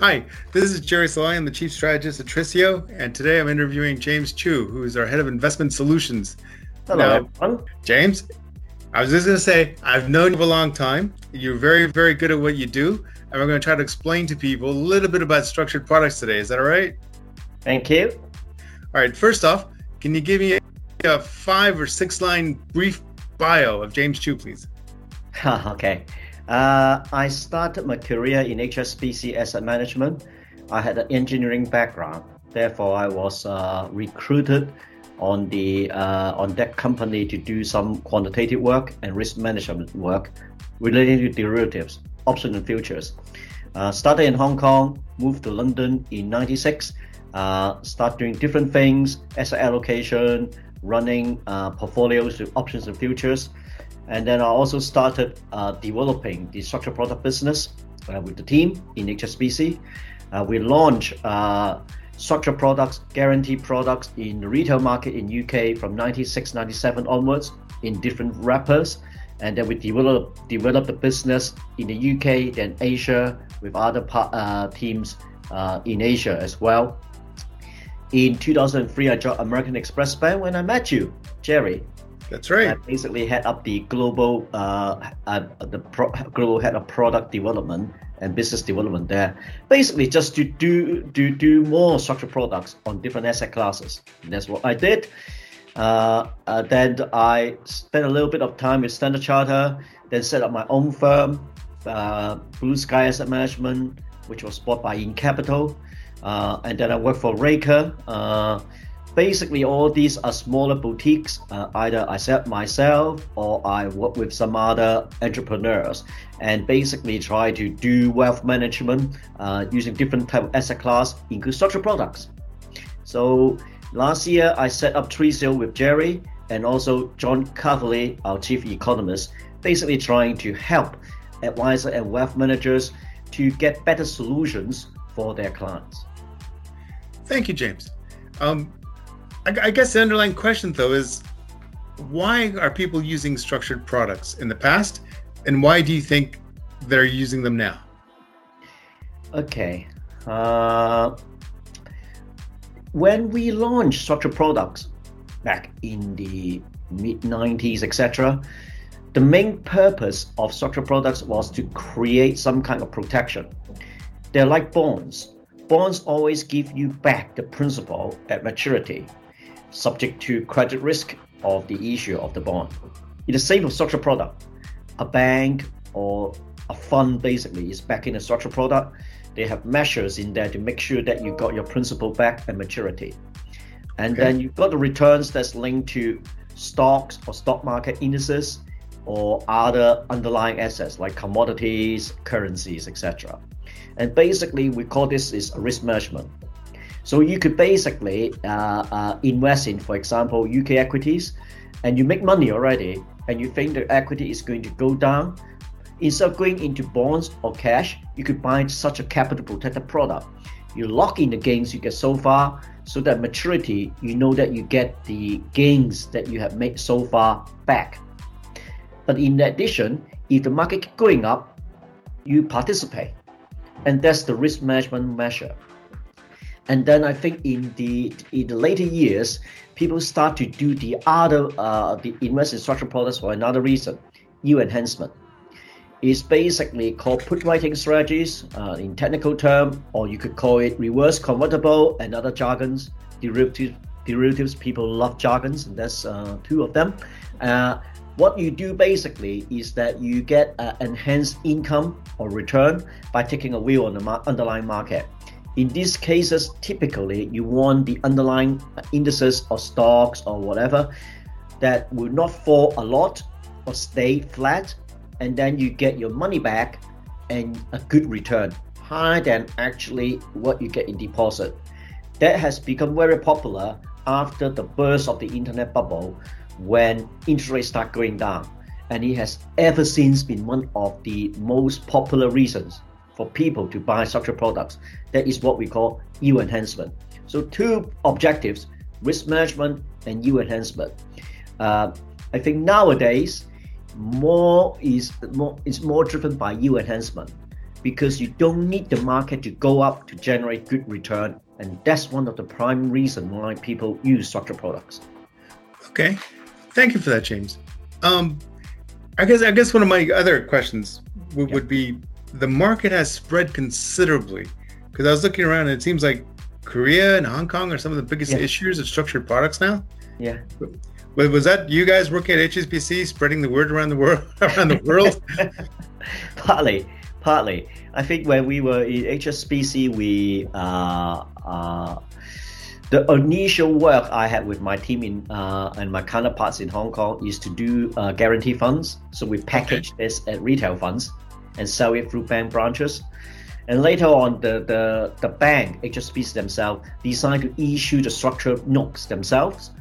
Hi, this is Jerry Salai. I'm the Chief Strategist at Tricio, and today I'm interviewing James Chu, who is our Head of Investment Solutions. Hello, now, James, I was just going to say, I've known you for a long time. You're very, very good at what you do, and we're going to try to explain to people a little bit about structured products today. Is that all right? Thank you. All right, first off, can you give me a five or six line brief bio of James Chu, please? okay. Uh, I started my career in HSBC Asset Management. I had an engineering background, therefore I was uh, recruited on the uh, on that company to do some quantitative work and risk management work relating to derivatives, options and futures. Uh, started in Hong Kong, moved to London in '96. Uh, start doing different things, asset allocation, running uh, portfolios with options and futures. And then I also started uh, developing the structured product business uh, with the team in HSBC. Uh, we launched uh, structured products, guaranteed products in the retail market in UK from 96, 97 onwards in different wrappers. And then we developed developed the business in the UK, then Asia with other uh, teams uh, in Asia as well. In 2003, I joined American Express Bank when I met you, Jerry. That's right. I basically head up the global, uh, uh, the pro- global head of product development and business development there. Basically, just to do do do more structured products on different asset classes. And that's what I did. Uh, uh, then I spent a little bit of time with Standard Chartered. Then set up my own firm, uh, Blue Sky Asset Management, which was bought by In Capital. Uh, and then I worked for Raker basically all these are smaller boutiques. Uh, either I set myself or I work with some other entrepreneurs, and basically try to do wealth management uh, using different type of asset class, include structured products. So last year I set up Tricio with Jerry and also John Cavalier, our chief economist, basically trying to help advisors and wealth managers to get better solutions for their clients. Thank you, James. Um, I, guess the underlying question, though, is why are people using structured products in the past, and why do you think they're using them now? Okay. Uh, when we launched structured products back in the mid 90s, etc., the main purpose of structured products was to create some kind of protection. They're like bonds. Bonds always give you back the principal at maturity subject to credit risk of the issue of the bond. In the same structured product, a bank or a fund basically is backing a structured product. They have measures in there to make sure that you got your principal back at maturity. And okay. then you've got the returns that's linked to stocks or stock market indices or other underlying assets like commodities, currencies, etc. And basically, we call this is risk management. So you could basically uh, uh, invest in, for example, UK equities, and you make money already, and you think the equity is going to go down. Instead of going into bonds or cash, you could buy such a capital protected product. You lock in the gains you get so far, so that maturity, you know that you get the gains that you have made so far back. But in addition, if the market keep going up, you participate, and that's the risk management measure. And then I think in the in the later years, people start to do the other uh, the invest in structured products for another reason, yield enhancement. It's basically called put writing strategies uh, in technical term, or you could call it reverse convertible and other jargons. Derivatives, derivatives people love jargons, and that's uh, two of them. Uh, what you do basically is that you get uh, enhanced income or return by taking a view on the underlying market. In these cases, typically you want the underlying indices or stocks or whatever that will not fall a lot or stay flat, and then you get your money back and a good return, higher than actually what you get in deposit. That has become very popular after the burst of the internet bubble when interest rates start going down. And it has ever since been one of the most popular reasons for people to buy structured products. That is what we call yield enhancement. So two objectives: risk management and yield enhancement. Uh, I think nowadays more is more is more driven by yield enhancement because you don't need the market to go up to generate good return. And that's one of the prime reasons why people use structured products. Okay. Thank you for that, James. Um, I guess I guess one of my other questions w- would be the market has spread considerably because I was looking around and it seems like Korea and Hong Kong are some of the biggest yeah. issuers of structured products now. Yeah. But was that you guys working at HSBC spreading the word around the world around the world? partly, partly. I think when we were in HSBC, we uh, uh, the initial work I had with my team in uh, and my counterparts in Hong Kong is to do uh, guarantee funds. So we package okay. this at retail funds and sell it through bank branches. And later on, the, the, the bank, HSBC themselves, decide to issue the structured notes themselves.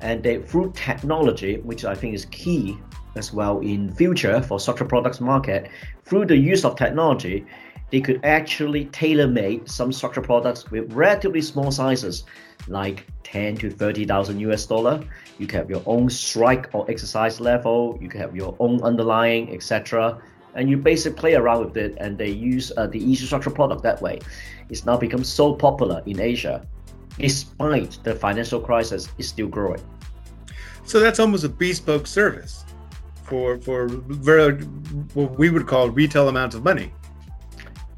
And they, through technology, which I think is key as well in future for structured products market, through the use of technology, they could actually tailor-made some structured products with relatively small sizes, like 10 to 30,000 US dollar. You can have your own strike or exercise level. You can have your own underlying, etc. And you basically play around with it, and they use uh, the easy structure product that way. It's now become so popular in Asia, despite the financial crisis, is still growing. So that's almost a bespoke service for for very what we would call retail amounts of money.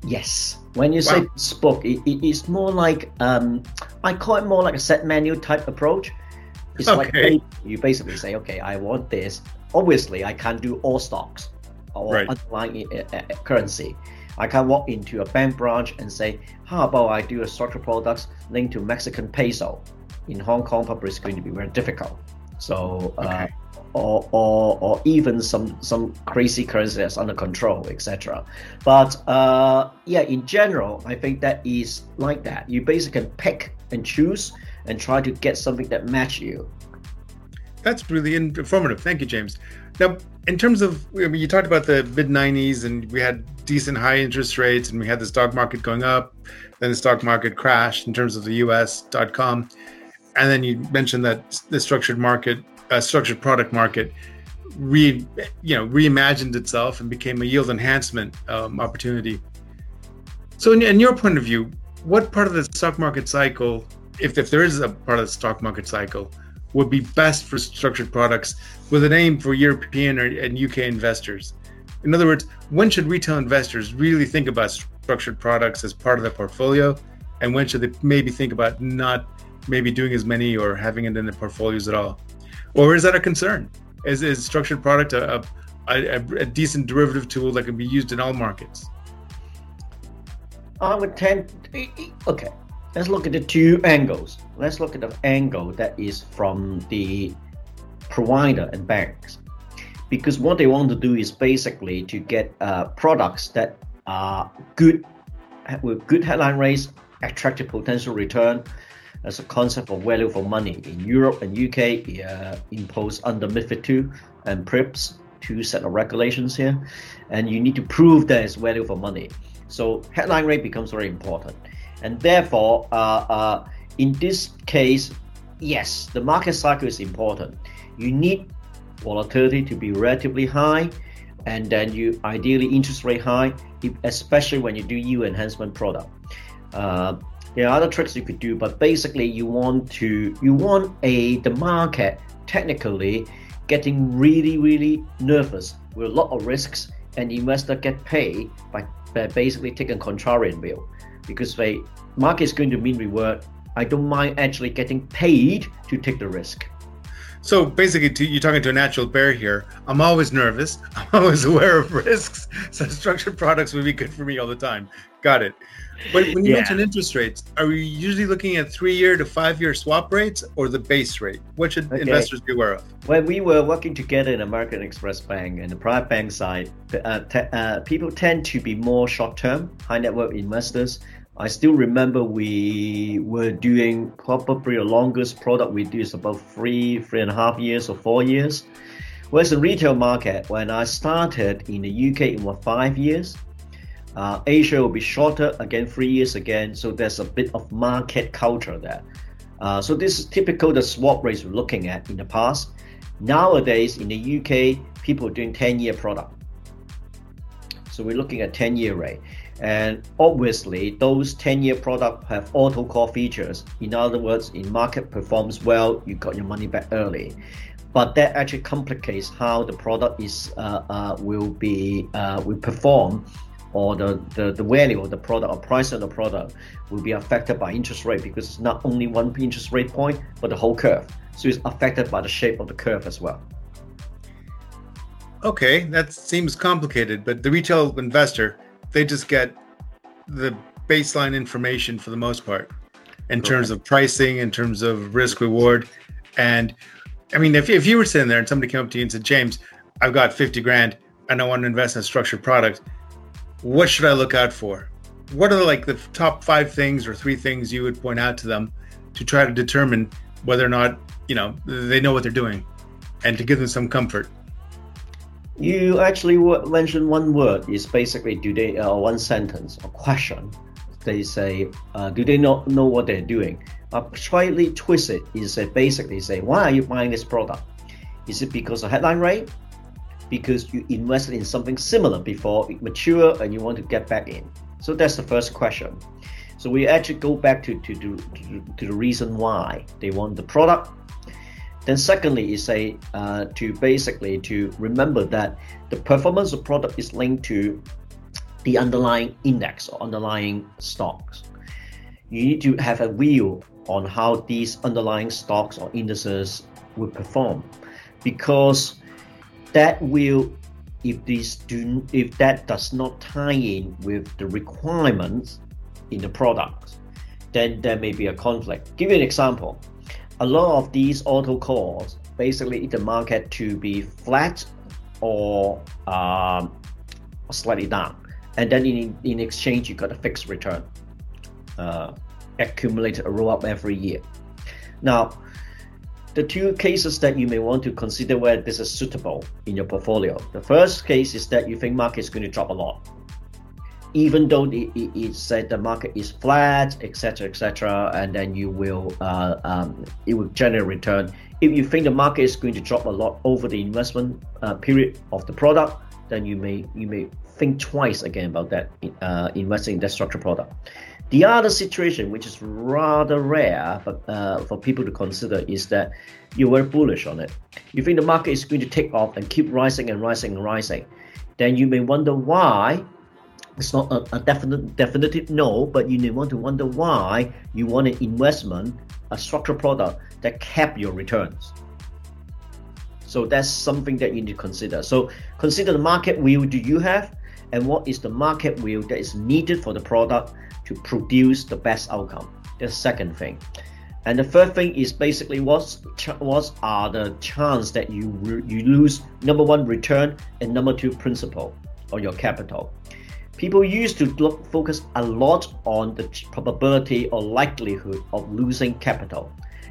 Yes. When you say bespoke, it, it, it's more like um, I call it more like a set menu type approach. It's okay. like you basically say, okay, I want this. Obviously, I can't do all stocks or right. underlying currency. I can't walk into a bank branch and say, how about I do a structured products linked to Mexican peso? In Hong Kong, probably it's going to be very difficult. So, uh, okay or, or, or even some some crazy currency that's under control, etc. But uh, yeah, in general, I think that is like that. You basically can pick and choose and try to get something that match you. That's really informative. Thank you, James. Now, in terms of, I mean, you talked about the mid 90s and we had decent high interest rates and we had the stock market going up. Then the stock market crashed in terms of the US.com. And then you mentioned that the structured market uh, structured product market re you know reimagined itself and became a yield enhancement um, opportunity. So, in, in, your point of view, what part of the stock market cycle, if, if there is a part of the stock market cycle, would be best for structured products with an aim for European and UK investors? In other words, when should retail investors really think about structured products as part of their portfolio, and when should they maybe think about not maybe doing as many or having it in their portfolios at all? or is that a concern? Is, is structured product a, a, a decent derivative tool that can be used in all markets? I would tend. Okay, let's look at the two angles. Let's look at the angle that is from the provider and banks, because what they want to do is basically to get uh, products that are good with good headline rates, attractive potential return, as a concept of value for money. In Europe and UK, uh, imposed under MiFID II and PRIIPs, two set of regulations here, and you need to prove there is value for money. So headline rate becomes very important, and therefore, uh, uh, in this case, yes, the market cycle is important. You need volatility to be relatively high, and then you ideally interest rate high, especially when you do yield enhancement product. Uh, there are other tricks you could do, but basically you want to you want a the market technically getting really really nervous with a lot of risks, and investor get paid by, by basically taking contrarian view because the market is going to mean reward. I don't mind actually getting paid to take the risk. So basically, to, you're talking to a natural bear here. I'm always nervous. I'm always aware of risks. So structured products would be good for me all the time. Got it. But when you yeah. mention interest rates, are we usually looking at three-year to five-year swap rates or the base rate? What should okay. investors be aware of? When we were working together in American Express Bank and the private bank side, uh, te- uh, people tend to be more short-term, high net worth investors. I still remember we were doing probably the longest product we do is about three, three and a half years or four years. Whereas the retail market, when I started in the UK, it was five years. Uh, Asia will be shorter again, three years again. So there's a bit of market culture there. Uh, so this is typical the swap rates we're looking at in the past. Nowadays in the UK, people are doing 10 year product. So we're looking at 10 year rate. And obviously, those 10 year products have auto call features. In other words, in market performs well, you got your money back early. But that actually complicates how the product is uh, uh, will be uh, will perform, or the, the, the value of the product or price of the product will be affected by interest rate because it's not only one interest rate point, but the whole curve. So it's affected by the shape of the curve as well. Okay, that seems complicated, but the retail investor they just get the baseline information for the most part in terms of pricing, in terms of risk reward. And I mean, if, if you were sitting there and somebody came up to you and said, James, I've got 50 grand and I want to invest in a structured product, what should I look out for? What are like the top five things or three things you would point out to them to try to determine whether or not, you know, they know what they're doing and to give them some comfort? You actually mentioned one word is basically do they uh, one sentence or question. They say, uh, do they not know what they're doing? Uh, slightly twisted is basically say, why are you buying this product? Is it because of headline rate? Because you invested in something similar before it mature and you want to get back in. So that's the first question. So we actually go back to, to, to, to, to the reason why they want the product then secondly is a uh, to basically to remember that the performance of product is linked to the underlying index or underlying stocks. You need to have a view on how these underlying stocks or indices will perform because that will if these do if that does not tie in with the requirements in the product then there may be a conflict give you an example a lot of these auto calls basically the market to be flat or um, slightly down, and then in, in exchange you got a fixed return uh, accumulated a roll up every year. Now, the two cases that you may want to consider where this is suitable in your portfolio. The first case is that you think market is going to drop a lot even though it, it, it said the market is flat, etc., etc., and then you will uh, um, it will generate return. If you think the market is going to drop a lot over the investment uh, period of the product, then you may you may think twice again about that uh, investing in that structured product. The other situation, which is rather rare but uh, for people to consider, is that you're very bullish on it. You think the market is going to take off and keep rising and rising and rising. Then you may wonder why it's not a, a, definite definitive no, but you want to wonder why you want an investment, a structured product that cap your returns. So that's something that you need to consider. So consider the market view do you have and what is the market view that is needed for the product to produce the best outcome. The second thing. And the third thing is basically what's what are the chance that you you lose number one return and number two principal or your capital. People used to look, focus a lot on the probability or likelihood of losing capital.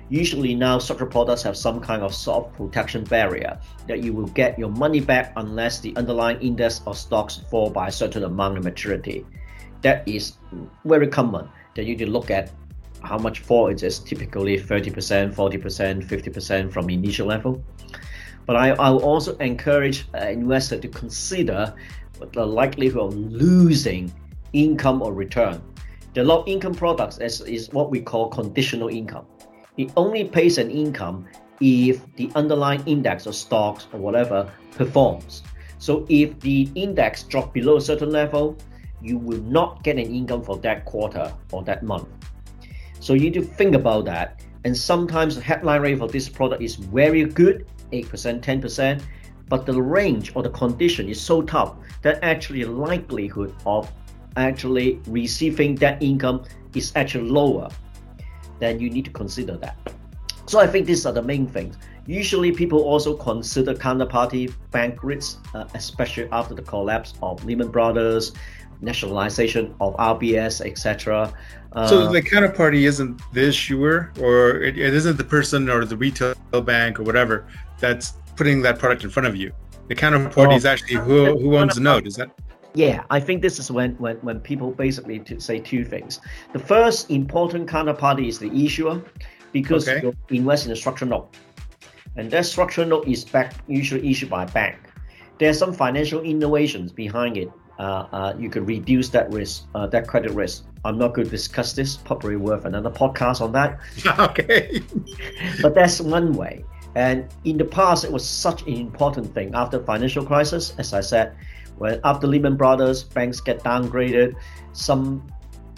Usually now structured products have some kind of soft protection barrier that you will get your money back unless the underlying index or stocks fall by a certain amount of maturity. That is very common that you to look at how much fall it is, typically 30%, 40%, 50% from initial level. But I, I will also encourage an investor to consider the likelihood of losing income or return. The low income products is, is what we call conditional income. It only pays an income if the underlying index or stocks or whatever performs. So if the index drop below a certain level, you will not get an income for that quarter or that month. So you need to think about that. And sometimes the headline rate for this product is very good, 8%, 10%, but the range or the condition is so tough that actually likelihood of actually receiving that income is actually lower then you need to consider that. So i think these are the main things. Usually people also consider counterparty bank risks uh, especially after the collapse of lehman brothers nationalization of rbs etc uh, so the counterparty isn't the issuer or it, it isn't the person or the retail bank or whatever that's putting that product in front of you. The counterparty oh, is actually who, who owns the note. Is that? Yeah, I think this is when when, when people basically to say two things. The first important counterparty is the issuer, because okay. you invest in a structured note, and that structured note is back usually issued by a bank. There are some financial innovations behind it uh, uh, you could reduce that risk, uh, that credit risk. I'm not going to discuss this, probably worth another podcast on that. okay. but that's one way. And in the past, it was such an important thing after financial crisis, as I said, when after Lehman Brothers, banks get downgraded, some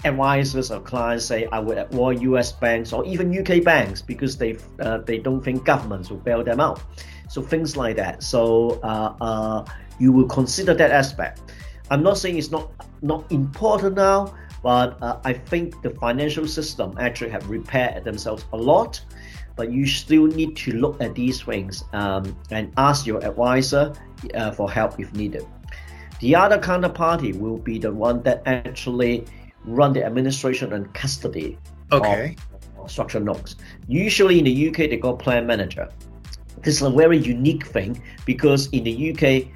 advisors or clients say I would avoid U.S. banks or even U.K. banks because they uh, they don't think governments will bail them out. So things like that. So uh, uh, you will consider that aspect. I'm not saying it's not not important now, but uh, I think the financial system actually have repaired themselves a lot. But you still need to look at these things um, and ask your advisor uh, for help if needed. The other counterparty will be the one that actually run the administration and custody okay. of, of structured notes. Usually in the UK, they call plan manager. This is a very unique thing because in the UK,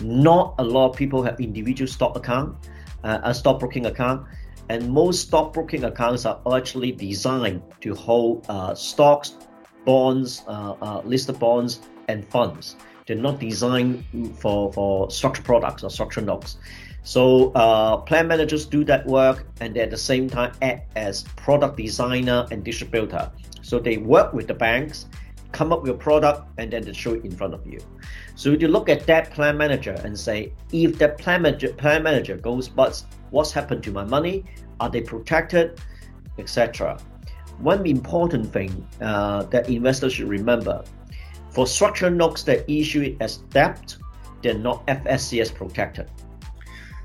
not a lot of people have individual stock account, uh, a stockbroking account, and most stockbroking accounts are actually designed to hold uh, stocks, bonds, uh, uh, listed bonds, and funds. They're not designed for, for structured products or structured notes. So uh, plan managers do that work and they at the same time act as product designer and distributor. So they work with the banks, come up with a product, and then they show it in front of you. So you look at that plan manager and say, if that plan manager, plan manager goes bust, what's happened to my money? Are they protected, etc. One important thing uh, that investors should remember: for structured notes that issue it as debt, they're not FSCS protected.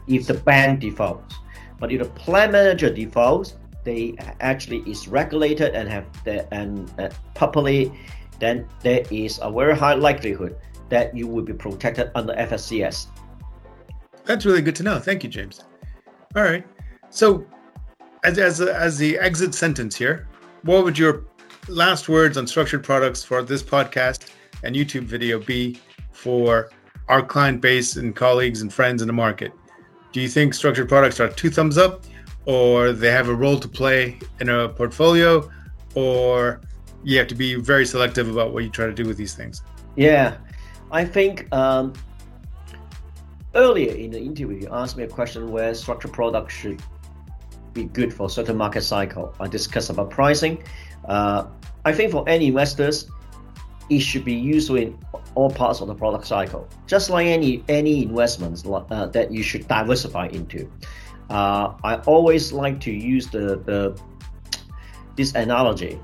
If the bank defaults, but if the plan manager defaults, they actually is regulated and have the, and uh, properly, then there is a very high likelihood that you will be protected under FSCS. That's really good to know. Thank you, James. All right. So, as as as the exit sentence here, what would your last words on structured products for this podcast and YouTube video be for our client base and colleagues and friends in the market? Do you think structured products are two thumbs up, or they have a role to play in a portfolio, or you have to be very selective about what you try to do with these things? Yeah, I think um, earlier in the interview, you asked me a question where structured products should be good for certain market cycle. I discussed about pricing. Uh, I think for any investors, it should be useful in all parts of the product cycle, just like any any investments uh, that you should diversify into. Uh, I always like to use the, the this analogy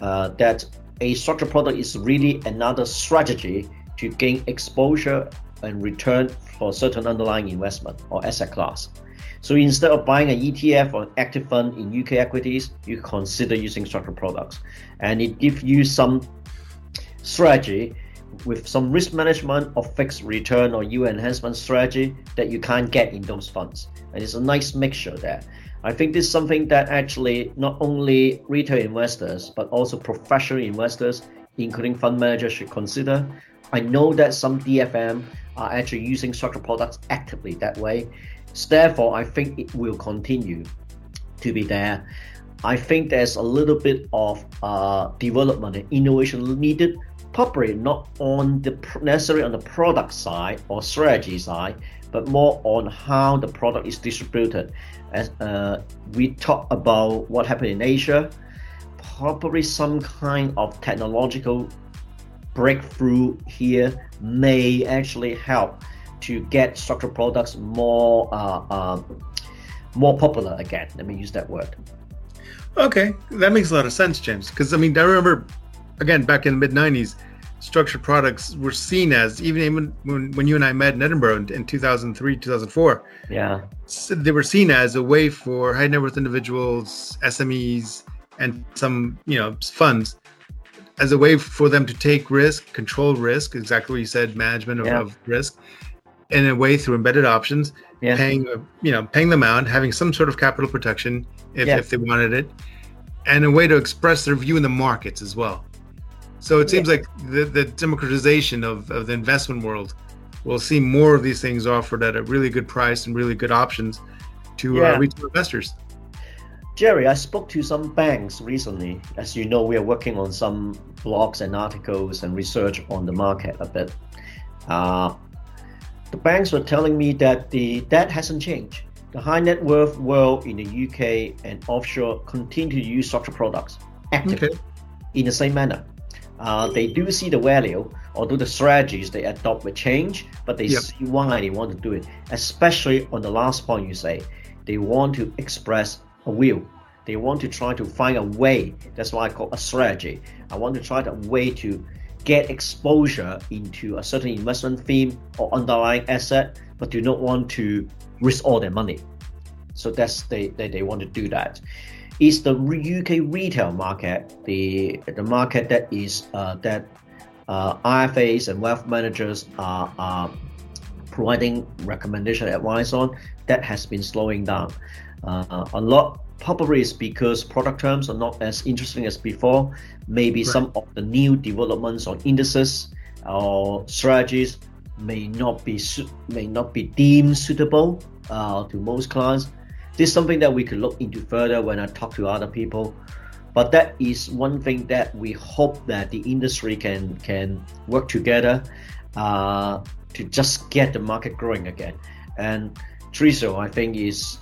uh, that a structured product is really another strategy to gain exposure and return for certain underlying investment or asset class. So instead of buying an ETF or an active fund in UK equities, you consider using structured products. And it gives you some strategy with some risk management or fixed return or yield enhancement strategy that you can't get in those funds. And it's a nice mixture there. I think this is something that actually not only retail investors but also professional investors, including fund managers, should consider I know that some DFM are actually using structured products actively that way. Therefore, I think it will continue to be there. I think there's a little bit of uh, development and innovation needed, probably not on the necessarily on the product side or strategy side, but more on how the product is distributed. As uh, we talk about what happened in Asia, probably some kind of technological breakthrough here may actually help to get structured products more uh, uh, more popular again. Let me use that word. Okay, that makes a lot of sense, James. Because I mean, I remember again back in the mid '90s, structured products were seen as even when when you and I met in Edinburgh in, in 2003, 2004. Yeah, they were seen as a way for high net worth individuals, SMEs, and some you know funds as a way for them to take risk, control risk, exactly what you said, management of, yeah. of risk, in a way through embedded options, yeah. paying you know paying them out, having some sort of capital protection if, yeah. if they wanted it, and a way to express their view in the markets as well. So it seems like the, the democratization of, of the investment world will see more of these things offered at a really good price and really good options to uh, retail investors. Jerry, I spoke to some banks recently. As you know, we are working on some blogs and articles and research on the market a bit. Uh, the banks were telling me that the debt hasn't changed. The high net worth world in the UK and offshore continue to use structured products actively okay. in the same manner. Uh, they do see the value, although the strategies they adopt will change, but they yep. see why they want to do it. Especially on the last point you say, they want to express a will. They want to try to find a way. That's why I call a strategy. I want to try a way to get exposure into a certain investment theme or underlying asset, but do not want to risk all their money. So that's they, they, they want to do that. Is the UK retail market the the market that is uh, that uh, IFAs and wealth managers are, are providing recommendation advice on that has been slowing down. Uh, a lot probably is because product terms are not as interesting as before. Maybe right. some of the new developments or indices or strategies may not be may not be deemed suitable uh, to most clients. This is something that we could look into further when I talk to other people. But that is one thing that we hope that the industry can can work together uh, to just get the market growing again. And Trezo, I think, is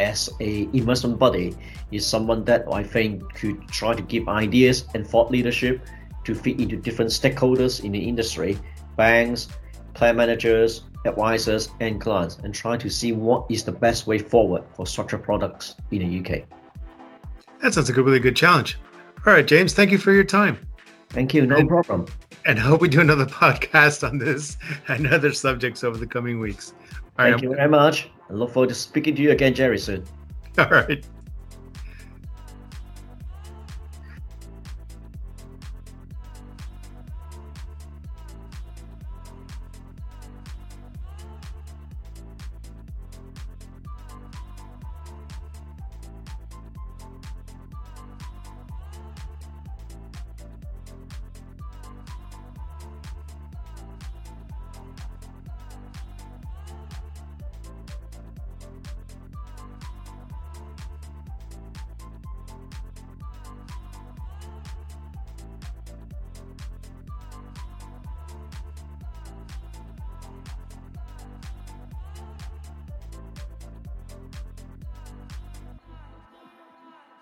as a investment body is someone that I think could try to give ideas and thought leadership to fit into different stakeholders in the industry, banks, plan managers, advisors, and clients, and try to see what is the best way forward for structured products in the UK. That sounds like a really good challenge. All right, James, thank you for your time. Thank you, no and, problem. And I hope we do another podcast on this and other subjects over the coming weeks. All Thank right, you very much. I look forward to speaking to you again, Jerry, soon. All right.